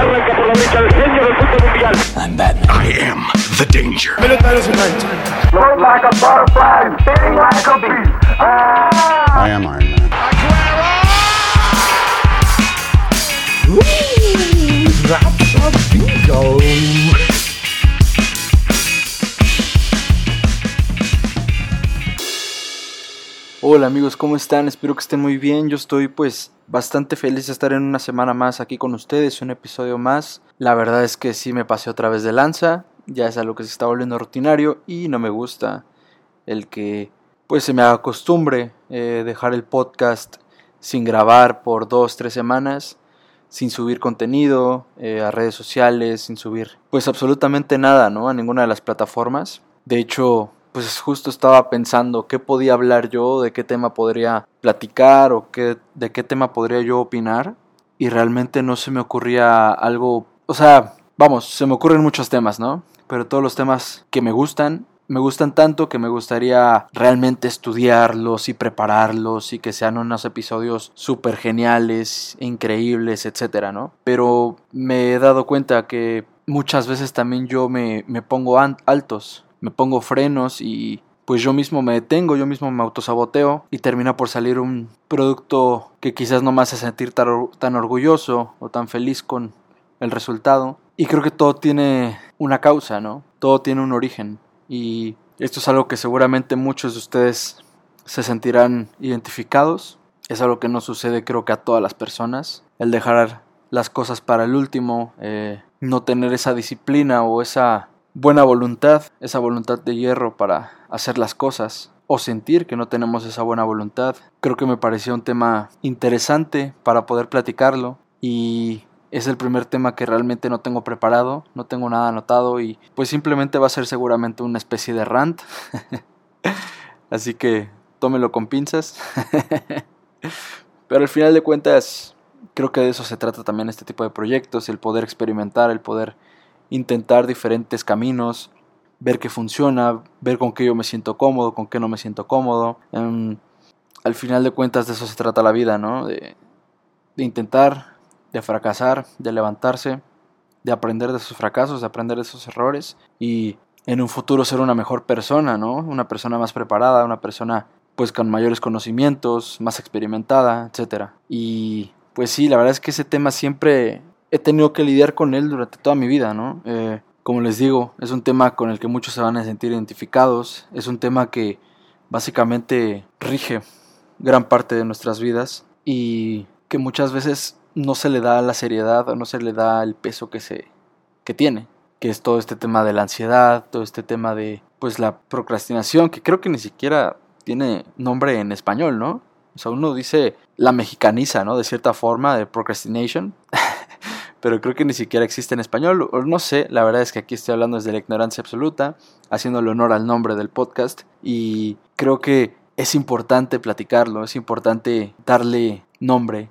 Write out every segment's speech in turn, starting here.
Arranca por la derecha el genio del fútbol mundial. I'm Batman. I am the danger. Float like a butterfly, sting like a bee. Ah! I am Iron Man. Hola amigos, ¿cómo están? Espero que estén muy bien. Yo estoy pues bastante feliz de estar en una semana más aquí con ustedes, un episodio más. La verdad es que sí me pasé otra vez de lanza, ya es algo que se está volviendo rutinario y no me gusta el que pues se me haga costumbre eh, dejar el podcast sin grabar por dos, tres semanas, sin subir contenido eh, a redes sociales, sin subir pues absolutamente nada, ¿no? A ninguna de las plataformas. De hecho, pues justo estaba pensando qué podía hablar yo, de qué tema podría platicar o qué, de qué tema podría yo opinar. Y realmente no se me ocurría algo, o sea, vamos, se me ocurren muchos temas, ¿no? Pero todos los temas que me gustan, me gustan tanto que me gustaría realmente estudiarlos y prepararlos y que sean unos episodios súper geniales, increíbles, etcétera, ¿no? Pero me he dado cuenta que muchas veces también yo me, me pongo altos me pongo frenos y pues yo mismo me detengo, yo mismo me autosaboteo y termina por salir un producto que quizás no me hace sentir tan, orgulloso o tan feliz con el resultado. Y creo que todo tiene una causa, ¿no? Todo tiene un origen. Y esto es algo que seguramente muchos de ustedes se sentirán identificados. Es algo que no sucede creo que a todas las personas. El dejar las cosas para el último, eh, no tener esa disciplina o esa buena voluntad, esa voluntad de hierro para hacer las cosas o sentir que no tenemos esa buena voluntad. Creo que me pareció un tema interesante para poder platicarlo y es el primer tema que realmente no tengo preparado, no tengo nada anotado y pues simplemente va a ser seguramente una especie de rant. Así que tómelo con pinzas. Pero al final de cuentas creo que de eso se trata también este tipo de proyectos, el poder experimentar, el poder intentar diferentes caminos, ver qué funciona, ver con qué yo me siento cómodo, con qué no me siento cómodo. Em, al final de cuentas de eso se trata la vida, ¿no? De, intentar, de fracasar, de levantarse, de aprender de esos fracasos, de aprender de esos errores y en un futuro ser una mejor persona, ¿no? Una persona más preparada, una persona pues con mayores conocimientos, más experimentada, etc. Y pues sí, la verdad es que ese tema siempre he tenido que lidiar con él durante toda mi vida, ¿no? Eh, como les digo, es un tema con el que muchos se van a sentir identificados, es un tema que básicamente rige gran parte de nuestras vidas y que muchas veces no se le da la seriedad o no se le da el peso que se que tiene, que es todo este tema de la ansiedad, todo este tema de pues la procrastinación, que creo que ni siquiera tiene nombre en español, ¿no? O sea, uno dice la mexicaniza, ¿no? De cierta forma, de procrastination. pero creo que ni siquiera existe en español, o no sé, la verdad es que aquí estoy hablando desde la ignorancia absoluta, haciéndole honor al nombre del podcast, y creo que es importante platicarlo, es importante darle nombre,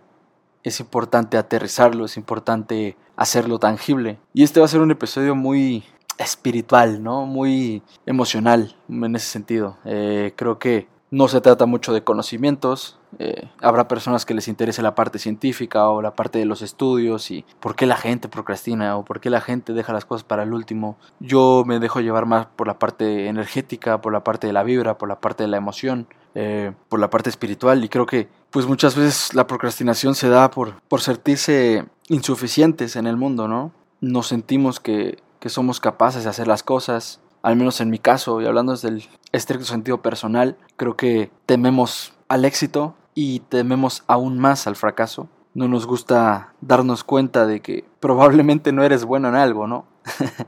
es importante aterrizarlo, es importante hacerlo tangible. Y este va a ser un episodio muy espiritual, ¿no? Muy emocional en ese sentido. Eh, creo que no se trata mucho de conocimientos. Eh, habrá personas que les interese la parte científica o la parte de los estudios y por qué la gente procrastina o por qué la gente deja las cosas para el último. Yo me dejo llevar más por la parte energética, por la parte de la vibra, por la parte de la emoción, eh, por la parte espiritual y creo que pues muchas veces la procrastinación se da por, por sentirse insuficientes en el mundo, ¿no? Nos sentimos que, que somos capaces de hacer las cosas, al menos en mi caso, y hablando desde el estricto sentido personal, creo que tememos al éxito y tememos aún más al fracaso. No nos gusta darnos cuenta de que probablemente no eres bueno en algo, ¿no?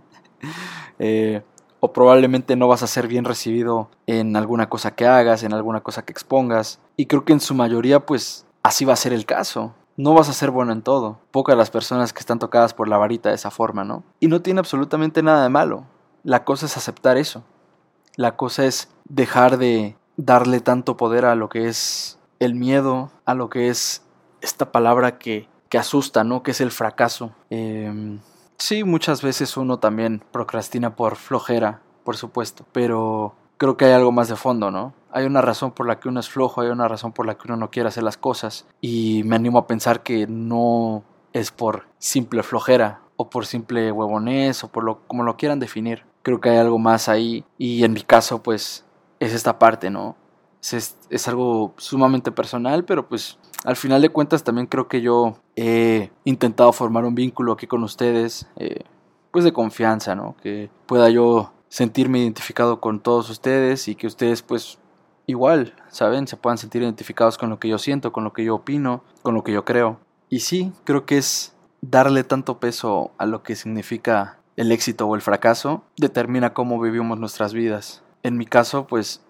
Eh, o probablemente no vas a ser bien recibido en alguna cosa que hagas, en alguna cosa que expongas. Y creo que en su mayoría, pues así va a ser el caso. No vas a ser bueno en todo. Pocas las personas que están tocadas por la varita de esa forma, ¿no? Y no tiene absolutamente nada de malo. La cosa es aceptar eso. La cosa es dejar de darle tanto poder a lo que es el miedo, a lo que es esta palabra que, que asusta, ¿no? Que es el fracaso. Em, sí, muchas veces uno también procrastina por flojera, por supuesto, pero creo que hay algo más de fondo, ¿no? Hay una razón por la que uno es flojo, hay una razón por la que uno no quiere hacer las cosas y me animo a pensar que no es por simple flojera o por simple huevonés o por lo como lo quieran definir. Creo que hay algo más ahí y en mi caso pues es esta parte, ¿no? Es, es algo sumamente personal, pero pues al final de cuentas también creo que yo he intentado formar un vínculo aquí con ustedes, eh, pues de confianza, ¿no? Que pueda yo sentirme identificado con todos ustedes y que ustedes pues igual, ¿saben? Se puedan sentir identificados con lo que yo siento, con lo que yo opino, con lo que yo creo. Y sí, creo que es darle tanto peso a lo que significa el éxito o el fracaso, determina cómo vivimos nuestras vidas. En mi caso, pues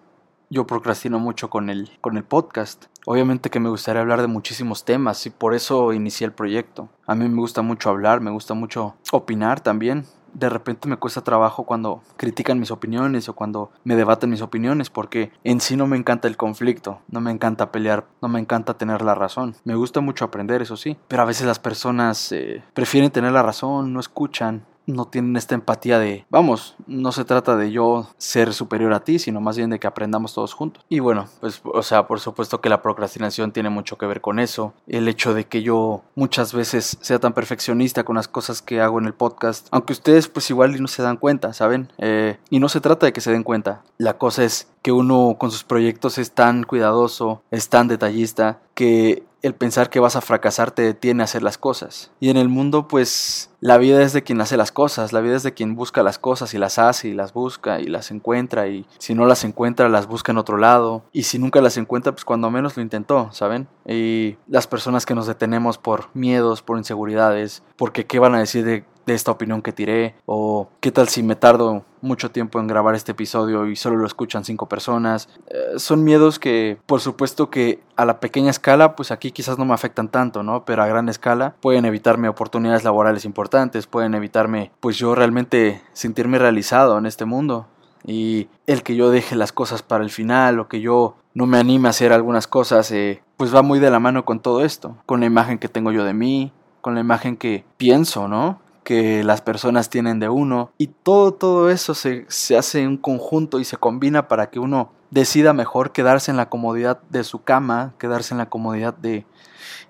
yo procrastino mucho con el, con el podcast. Obviamente que me gustaría hablar de muchísimos temas y por eso inicié el proyecto. A mí me gusta mucho hablar, me gusta mucho opinar también de repente me cuesta trabajo cuando critican mis opiniones o cuando me debaten mis opiniones porque en sí no me encanta el conflicto, no me encanta pelear, no me encanta tener la razón. Me gusta mucho aprender, eso sí, pero a veces las personas eh, prefieren tener la razón, no escuchan, no tienen esta empatía de, vamos, no se trata de yo ser superior a ti, sino más bien de que aprendamos todos juntos. Y bueno, pues, o sea, por supuesto que la procrastinación tiene mucho que ver con eso. El hecho de que yo muchas veces sea tan perfeccionista con las cosas que hago en el podcast, aunque ustedes pues igual no se dan cuenta, ¿saben? Eh, y no se trata de que se den cuenta. La cosa es que uno con sus proyectos es tan cuidadoso, es tan detallista, que el pensar que vas a fracasar te detiene a hacer las cosas. Y en el mundo, pues, la vida es de quien hace las cosas, la vida es de quien busca las cosas y las hace y las busca y las encuentra y si no las encuentra las busca en otro lado y si nunca las encuentra, pues cuando menos lo intentó, ¿saben? Y las personas que nos detenemos por miedos, por inseguridades, porque qué van a decir de de esta opinión que tiré o qué tal si me tardo mucho tiempo en grabar este episodio y solo lo escuchan cinco personas. Eh, son miedos que por supuesto que a la pequeña escala pues aquí quizás no me afectan tanto, ¿no? Pero a gran escala pueden evitarme oportunidades laborales importantes, pueden evitarme pues yo realmente sentirme realizado en este mundo y el que yo deje las cosas para el final o que yo no me anime a hacer algunas cosas eh, pues va muy de la mano con todo esto, con la imagen que tengo yo de mí, con la imagen que pienso, ¿no? Que las personas tienen de uno y todo todo eso se, se hace en un conjunto y se combina para que uno decida mejor quedarse en la comodidad de su cama, quedarse en la comodidad de,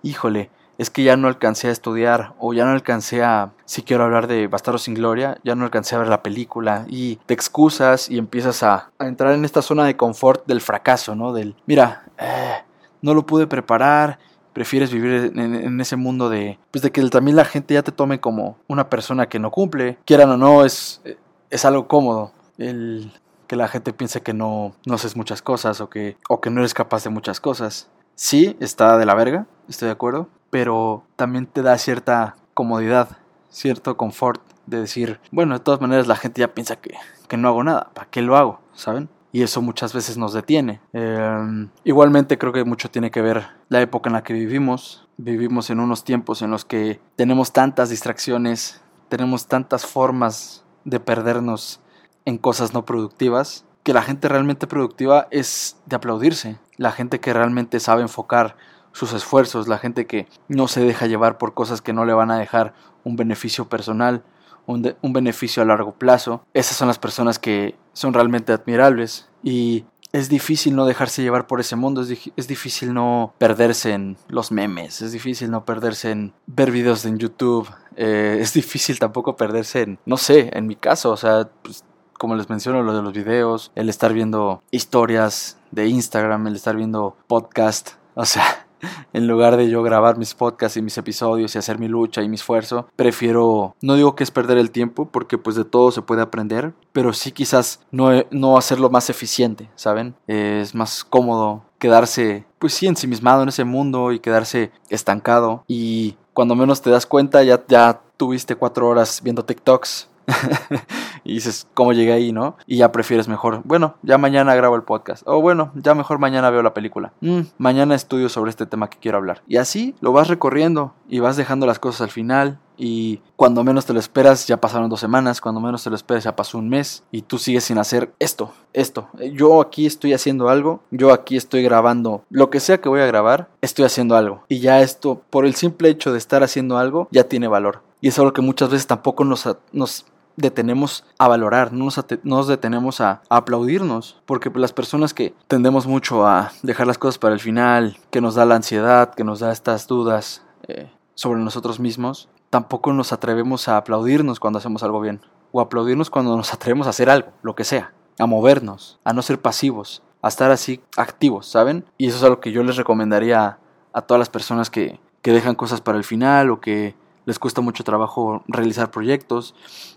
híjole, es que ya no alcancé a estudiar o ya no alcancé a, si quiero hablar de Bastardo sin Gloria, ya no alcancé a ver la película y te excusas y empiezas a, a entrar en esta zona de confort del fracaso, ¿no? Del, mira, eh, no lo pude preparar, prefieres vivir en, ese mundo de, pues de que también la gente ya te tome como una persona que no cumple, quieran o no, es, es algo cómodo. El que la gente piense que no, no haces muchas cosas o que, o que no eres capaz de muchas cosas. Sí, está de la verga, estoy de acuerdo, pero también te da cierta comodidad, cierto confort de decir, bueno, de todas maneras la gente ya piensa que, que no hago nada, ¿para qué lo hago? ¿Saben? Y eso muchas veces nos detiene. Em, igualmente creo que mucho tiene que ver la época en la que vivimos. Vivimos en unos tiempos en los que tenemos tantas distracciones, tenemos tantas formas de perdernos en cosas no productivas, que la gente realmente productiva es de aplaudirse. La gente que realmente sabe enfocar sus esfuerzos, la gente que no se deja llevar por cosas que no le van a dejar un beneficio personal, un, beneficio a largo plazo. Esas son las personas que son realmente admirables y es difícil no dejarse llevar por ese mundo, es, difícil no perderse en los memes, es difícil no perderse en ver videos en YouTube, eh, es difícil tampoco perderse en, no sé, en mi caso, o sea, pues, como les menciono, lo de los videos, el estar viendo historias de Instagram, el estar viendo podcast, o sea, en lugar de yo grabar mis podcasts y mis episodios y hacer mi lucha y mi esfuerzo, prefiero, no digo que es perder el tiempo, porque pues de todo se puede aprender, pero sí quizás no, no hacerlo más eficiente, ¿saben? Es más cómodo quedarse, pues sí, ensimismado en ese mundo y quedarse estancado y cuando menos te das cuenta ya, ya tuviste cuatro horas viendo TikToks y dices, ¿cómo llegué ahí, no? Y ya prefieres mejor, bueno, ya mañana grabo el podcast. O bueno, ya mejor mañana veo la película. Mm, mañana estudio sobre este tema que quiero hablar. Y así lo vas recorriendo y vas dejando las cosas al final. Y cuando menos te lo esperas, ya pasaron dos semanas. Cuando menos te lo esperas, ya pasó un mes. Y tú sigues sin hacer esto, esto. Yo aquí estoy haciendo algo. Yo aquí estoy grabando lo que sea que voy a grabar. Estoy haciendo algo. Y ya esto, por el simple hecho de estar haciendo algo, ya tiene valor. Y es algo que muchas veces tampoco nos, nos detenemos a valorar, no nos, detenemos a, aplaudirnos, porque las personas que tendemos mucho a dejar las cosas para el final, que nos da la ansiedad, que nos da estas dudas, eh, sobre nosotros mismos, tampoco nos atrevemos a aplaudirnos cuando hacemos algo bien, o aplaudirnos cuando nos atrevemos a hacer algo, lo que sea, a movernos, a no ser pasivos, a estar así activos, ¿saben? Y eso es algo que yo les recomendaría a, todas las personas que, que dejan cosas para el final o que les cuesta mucho trabajo realizar proyectos,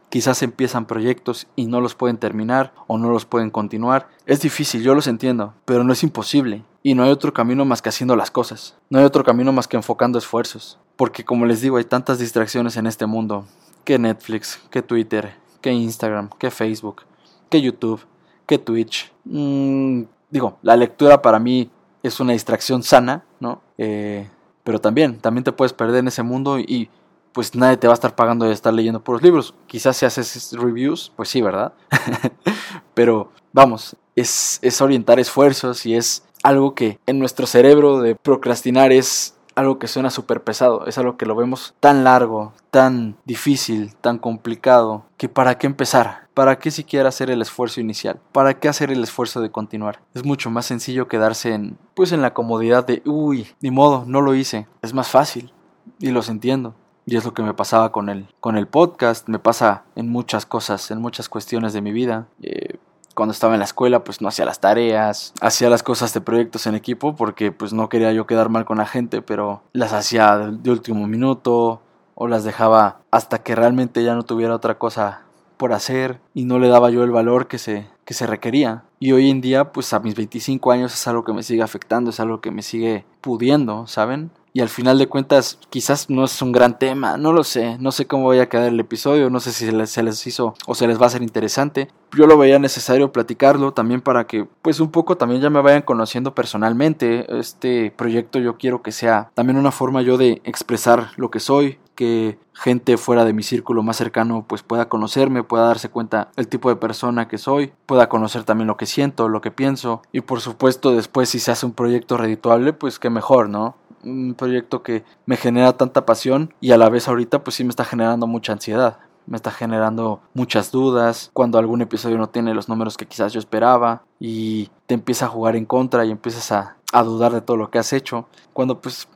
quizás empiezan proyectos y no los pueden terminar o no los pueden continuar. Es difícil, yo los entiendo, pero no es imposible. Y no hay otro camino más que haciendo las cosas. No hay otro camino más que enfocando esfuerzos. Porque como les digo, hay tantas distracciones en este mundo. Que Netflix, que Twitter, que Instagram, que Facebook, que YouTube, que Twitch. Mm, digo, la lectura para mí es una distracción sana, ¿no? Eh, pero también, también te puedes perder en ese mundo y pues nadie te va a estar pagando de estar leyendo puros libros. Quizás si haces reviews, pues sí, ¿verdad? Pero vamos, es, es orientar esfuerzos y es algo que en nuestro cerebro de procrastinar es algo que suena súper pesado, es algo que lo vemos tan largo, tan difícil, tan complicado, que para qué empezar, para qué siquiera hacer el esfuerzo inicial, para qué hacer el esfuerzo de continuar. Es mucho más sencillo quedarse en, pues en la comodidad de, uy, ni modo, no lo hice, es más fácil, y los entiendo. Y es lo que me pasaba con el, con el podcast, me pasa en muchas cosas, en muchas cuestiones de mi vida. Eh, cuando estaba en la escuela, pues no hacía las tareas, hacía las cosas de proyectos en equipo porque pues no quería yo quedar mal con la gente, pero las hacía de, último minuto o las dejaba hasta que realmente ya no tuviera otra cosa por hacer y no le daba yo el valor que se, que se requería. Y hoy en día, pues a mis 25 años es algo que me sigue afectando, es algo que me sigue pudiendo, ¿saben? Y al final de cuentas quizás no es un gran tema, no lo sé, no sé cómo vaya a quedar el episodio, no sé si se les, hizo o se les va a hacer interesante. Yo lo veía necesario platicarlo también para que pues un poco también ya me vayan conociendo personalmente. Este proyecto yo quiero que sea también una forma yo de expresar lo que soy, que gente fuera de mi círculo más cercano pues pueda conocerme, pueda darse cuenta el tipo de persona que soy, pueda conocer también lo que siento, lo que pienso y por supuesto después si se hace un proyecto redituable pues que mejor, ¿no? Un proyecto que me genera tanta pasión y a la vez ahorita pues sí me está generando mucha ansiedad. Me está generando muchas dudas cuando algún episodio no tiene los números que quizás yo esperaba y te empieza a jugar en contra y empiezas a, a dudar de todo lo que has hecho. Cuando pues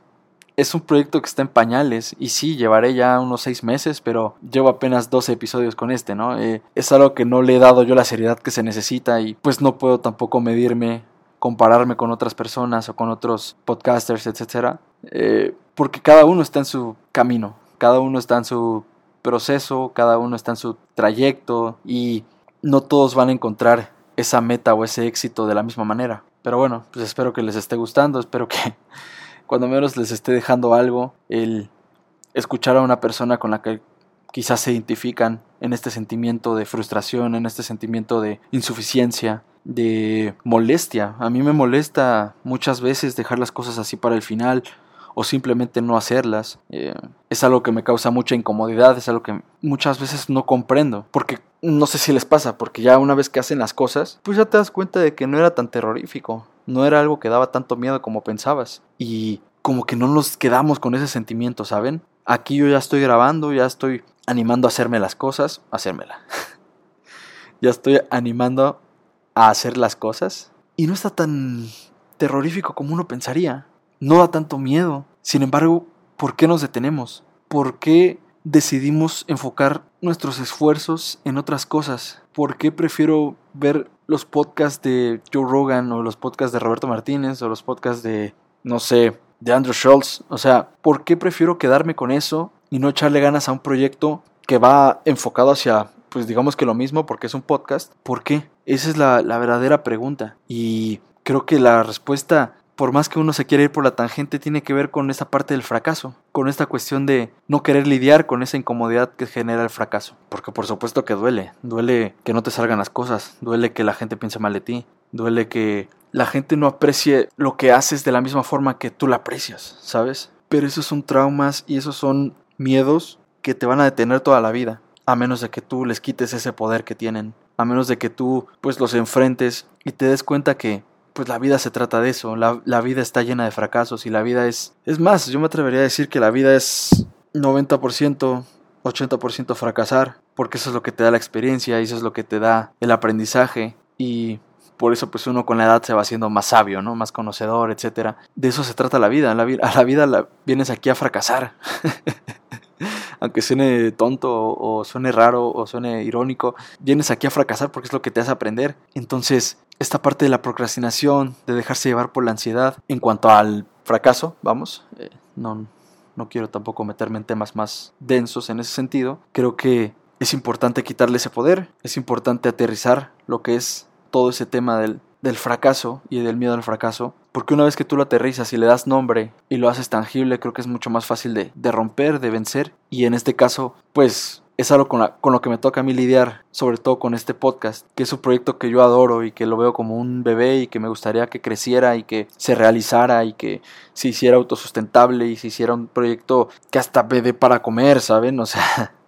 es un proyecto que está en pañales y sí, llevaré ya unos seis meses, pero llevo apenas 12 episodios con este, ¿no? Eh, es algo que no le he dado yo la seriedad que se necesita y pues no puedo tampoco medirme compararme con otras personas o con otros podcasters, etc. Eh, porque cada uno está en su camino, cada uno está en su proceso, cada uno está en su trayecto y no todos van a encontrar esa meta o ese éxito de la misma manera. Pero bueno, pues espero que les esté gustando, espero que cuando menos les esté dejando algo, el escuchar a una persona con la que quizás se identifican en este sentimiento de frustración, en este sentimiento de insuficiencia, de molestia. A mí me molesta muchas veces dejar las cosas así para el final o simplemente no hacerlas. Eh, es algo que me causa mucha incomodidad, es algo que muchas veces no comprendo, porque no sé si les pasa, porque ya una vez que hacen las cosas, pues ya te das cuenta de que no era tan terrorífico, no era algo que daba tanto miedo como pensabas. Y como que no nos quedamos con ese sentimiento, ¿saben? Aquí yo ya estoy grabando, ya estoy animando a hacerme las cosas, hacérmela. ya estoy animando a hacer las cosas y no está tan terrorífico como uno pensaría. No da tanto miedo. Sin embargo, ¿por qué nos detenemos? ¿Por qué decidimos enfocar nuestros esfuerzos en otras cosas? ¿Por qué prefiero ver los podcasts de Joe Rogan o los podcasts de Roberto Martínez o los podcasts de, no sé, de Andrew Schultz? O sea, ¿por qué prefiero quedarme con eso y no echarle ganas a un proyecto que va enfocado hacia pues digamos que lo mismo porque es un podcast. ¿Por qué? Esa es la, verdadera pregunta. Y creo que la respuesta por más que uno se quiera ir por la tangente, tiene que ver con esa parte del fracaso, con esta cuestión de no querer lidiar con esa incomodidad que genera el fracaso. Porque por supuesto que duele, duele que no te salgan las cosas, duele que la gente piense mal de ti, duele que la gente no aprecie lo que haces de la misma forma que tú la aprecias, ¿sabes? Pero esos son traumas y esos son miedos que te van a detener toda la vida a menos de que tú les quites ese poder que tienen, a menos de que tú pues los enfrentes y te des cuenta que pues la vida se trata de eso, la, vida está llena de fracasos y la vida es... Es más, yo me atrevería a decir que la vida es 90%, 80% fracasar, porque eso es lo que te da la experiencia y eso es lo que te da el aprendizaje y por eso pues uno con la edad se va haciendo más sabio, ¿no? Más conocedor, etcétera. De eso se trata la vida, la a la vida vienes aquí a fracasar. Aunque suene tonto o, suene raro o suene irónico, vienes aquí a fracasar porque es lo que te hace aprender. Entonces, esta parte de la procrastinación, de dejarse llevar por la ansiedad, en cuanto al fracaso, vamos, eh, no, no quiero tampoco meterme en temas más densos en ese sentido, creo que es importante quitarle ese poder, es importante aterrizar lo que es todo ese tema del, del fracaso y del miedo al fracaso, porque una vez que tú lo aterrizas y le das nombre y lo haces tangible, creo que es mucho más fácil de, de romper, de vencer, y en este caso, pues es algo con, lo que me toca a mí lidiar, sobre todo con este podcast, que es un proyecto que yo adoro y que lo veo como un bebé y que me gustaría que creciera y que se realizara y que se hiciera autosustentable y se hiciera un proyecto que hasta me para comer, ¿saben? O sea,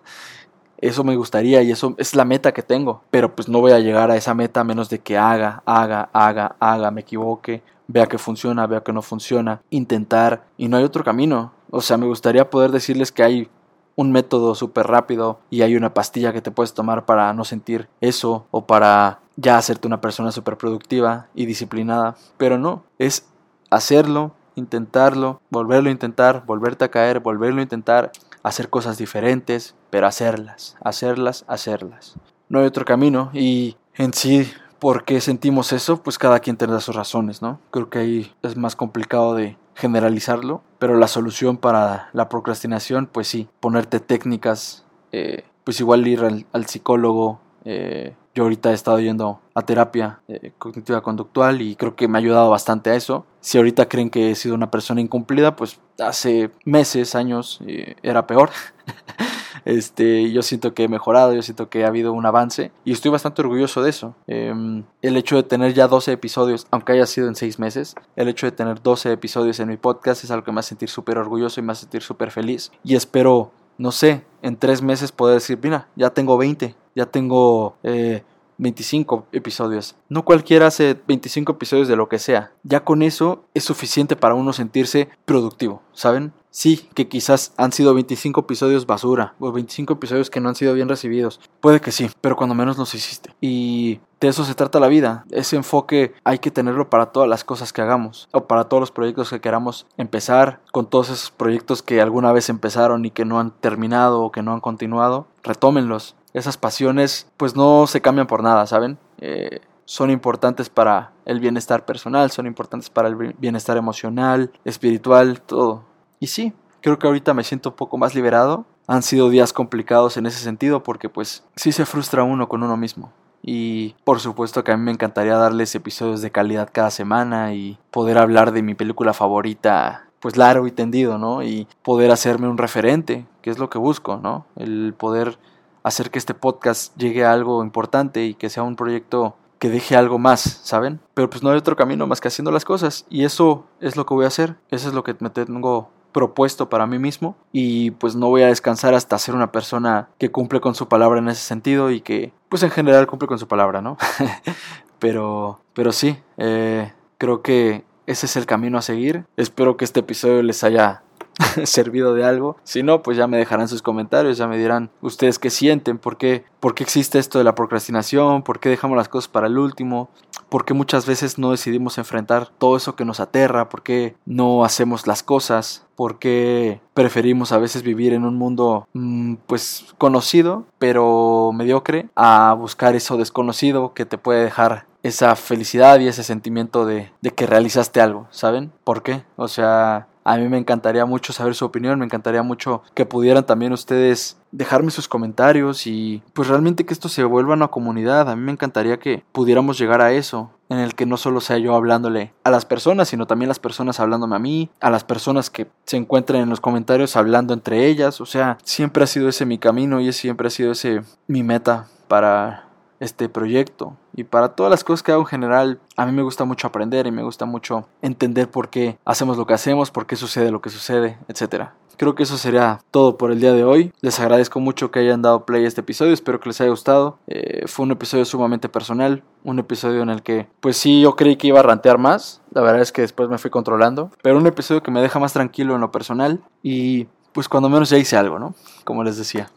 eso me gustaría y eso es la meta que tengo, pero pues no voy a llegar a esa meta a menos de que haga, haga, haga, haga, me equivoque, vea que funciona, vea que no funciona, intentar y no hay otro camino. O sea, me gustaría poder decirles que hay un método súper rápido y hay una pastilla que te puedes tomar para no sentir eso o para ya hacerte una persona súper productiva y disciplinada. Pero no, es hacerlo, intentarlo, volverlo a intentar, volverte a caer, volverlo a intentar, hacer cosas diferentes, pero hacerlas, hacerlas, hacerlas. No hay otro camino y en sí ¿Por qué sentimos eso? Pues cada quien tendrá sus razones, ¿no? Creo que ahí es más complicado de generalizarlo, pero la solución para la procrastinación, pues sí, ponerte técnicas, eh, pues igual ir al, psicólogo. Eh, yo ahorita he estado yendo a terapia eh, cognitiva conductual y creo que me ha ayudado bastante a eso. Si ahorita creen que he sido una persona incumplida, pues hace meses, años era peor. Este, yo siento que he mejorado, yo siento que ha habido un avance y estoy bastante orgulloso de eso. Em, el hecho de tener ya 12 episodios, aunque haya sido en 6 meses, el hecho de tener 12 episodios en mi podcast es algo que me hace sentir súper orgulloso y me hace sentir súper feliz. Y espero, no sé, en 3 meses poder decir, mira, ya tengo 20, ya tengo... Eh, 25 episodios. No cualquiera hace 25 episodios de lo que sea. Ya con eso es suficiente para uno sentirse productivo, ¿saben? Sí, que quizás han sido 25 episodios basura o 25 episodios que no han sido bien recibidos. Puede que sí, pero cuando menos los hiciste. Y de eso se trata la vida. Ese enfoque hay que tenerlo para todas las cosas que hagamos o para todos los proyectos que queramos empezar, con todos esos proyectos que alguna vez empezaron y que no han terminado o que no han continuado. Retómenlos. Esas pasiones pues no se cambian por nada, ¿saben? Eh, son importantes para el bienestar personal, son importantes para el bienestar emocional, espiritual, todo. Y sí, creo que ahorita me siento un poco más liberado. Han sido días complicados en ese sentido porque pues sí se frustra uno con uno mismo. Y por supuesto que a mí me encantaría darles episodios de calidad cada semana y poder hablar de mi película favorita pues largo y tendido, ¿no? Y poder hacerme un referente, que es lo que busco, ¿no? El poder hacer que este podcast llegue a algo importante y que sea un proyecto que deje algo más, ¿saben? Pero pues no hay otro camino más que haciendo las cosas y eso es lo que voy a hacer, eso es lo que me tengo propuesto para mí mismo y pues no voy a descansar hasta ser una persona que cumple con su palabra en ese sentido y que pues en general cumple con su palabra, ¿no? pero, pero sí, eh, creo que ese es el camino a seguir. Espero que este episodio les haya servido de algo. Si no, pues ya me dejarán sus comentarios, ya me dirán ustedes qué sienten, por qué, por qué existe esto de la procrastinación, por qué dejamos las cosas para el último, por qué muchas veces no decidimos enfrentar todo eso que nos aterra, por qué no hacemos las cosas, por qué preferimos a veces vivir en un mundo mm, pues conocido, pero mediocre, a buscar eso desconocido que te puede dejar esa felicidad y ese sentimiento de, de que realizaste algo, ¿saben? ¿Por qué? O sea, a mí me encantaría mucho saber su opinión, me encantaría mucho que pudieran también ustedes dejarme sus comentarios y pues realmente que esto se vuelva una comunidad. A mí me encantaría que pudiéramos llegar a eso, en el que no solo sea yo hablándole a las personas, sino también las personas hablándome a mí, a las personas que se encuentren en los comentarios hablando entre ellas. O sea, siempre ha sido ese mi camino y siempre ha sido ese mi meta para este proyecto y para todas las cosas que hago en general, a mí me gusta mucho aprender y me gusta mucho entender por qué hacemos lo que hacemos, por qué sucede lo que sucede, etc. Creo que eso sería todo por el día de hoy. Les agradezco mucho que hayan dado play a este episodio, espero que les haya gustado. Eh, fue un episodio sumamente personal, un episodio en el que, pues sí, yo creí que iba a rantear más, la verdad es que después me fui controlando, pero un episodio que me deja más tranquilo en lo personal y pues cuando menos ya hice algo, ¿no? Como les decía.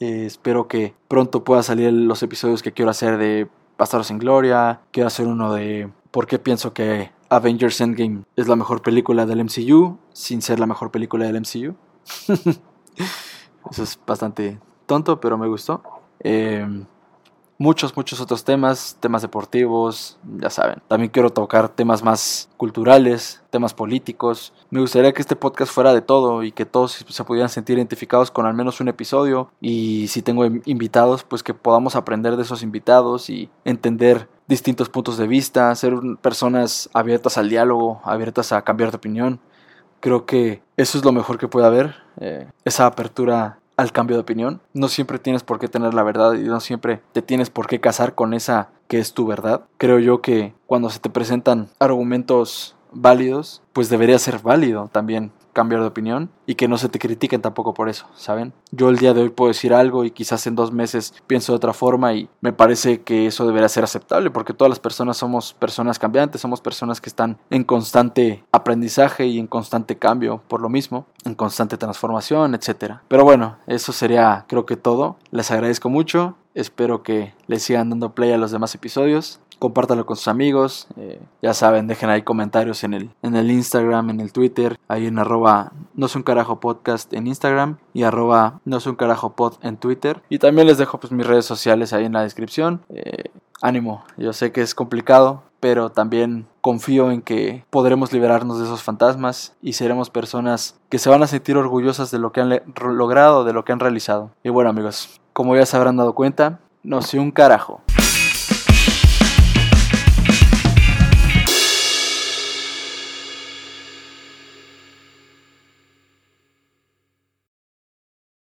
Eh, espero que pronto pueda salir los episodios que quiero hacer de Bastardos sin Gloria, quiero hacer uno de por qué pienso que Avengers Endgame es la mejor película del MCU sin ser la mejor película del MCU. Eso es bastante tonto, pero me gustó. Eh, muchos, muchos otros temas, temas deportivos, ya saben. También quiero tocar temas más culturales, temas políticos. Me gustaría que este podcast fuera de todo y que todos se pudieran sentir identificados con al menos un episodio. Y si tengo invitados, pues que podamos aprender de esos invitados y entender distintos puntos de vista, ser personas abiertas al diálogo, abiertas a cambiar de opinión. Creo que eso es lo mejor que puede haber, eh, esa apertura al cambio de opinión. No siempre tienes por qué tener la verdad y no siempre te tienes por qué casar con esa que es tu verdad. Creo yo que cuando se te presentan argumentos válidos, pues debería ser válido también cambiar de opinión y que no se te critiquen tampoco por eso, ¿saben? Yo el día de hoy puedo decir algo y quizás en dos meses pienso de otra forma y me parece que eso debería ser aceptable porque todas las personas somos personas cambiantes, somos personas que están en constante aprendizaje y en constante cambio por lo mismo, en constante transformación, etc. Pero bueno, eso sería creo que todo. Les agradezco mucho, espero que les sigan dando play a los demás episodios compártalo con sus amigos. Eh, ya saben, dejen ahí comentarios en el, en el Instagram, en el Twitter, ahí en arroba no es un carajo podcast en Instagram y arroba no es un carajo pod en Twitter. Y también les dejo pues mis redes sociales ahí en la descripción. Eh, ánimo, yo sé que es complicado, pero también confío en que podremos liberarnos de esos fantasmas y seremos personas que se van a sentir orgullosas de lo que han logrado, de lo que han realizado. Y bueno amigos, como ya se habrán dado cuenta, no soy un carajo.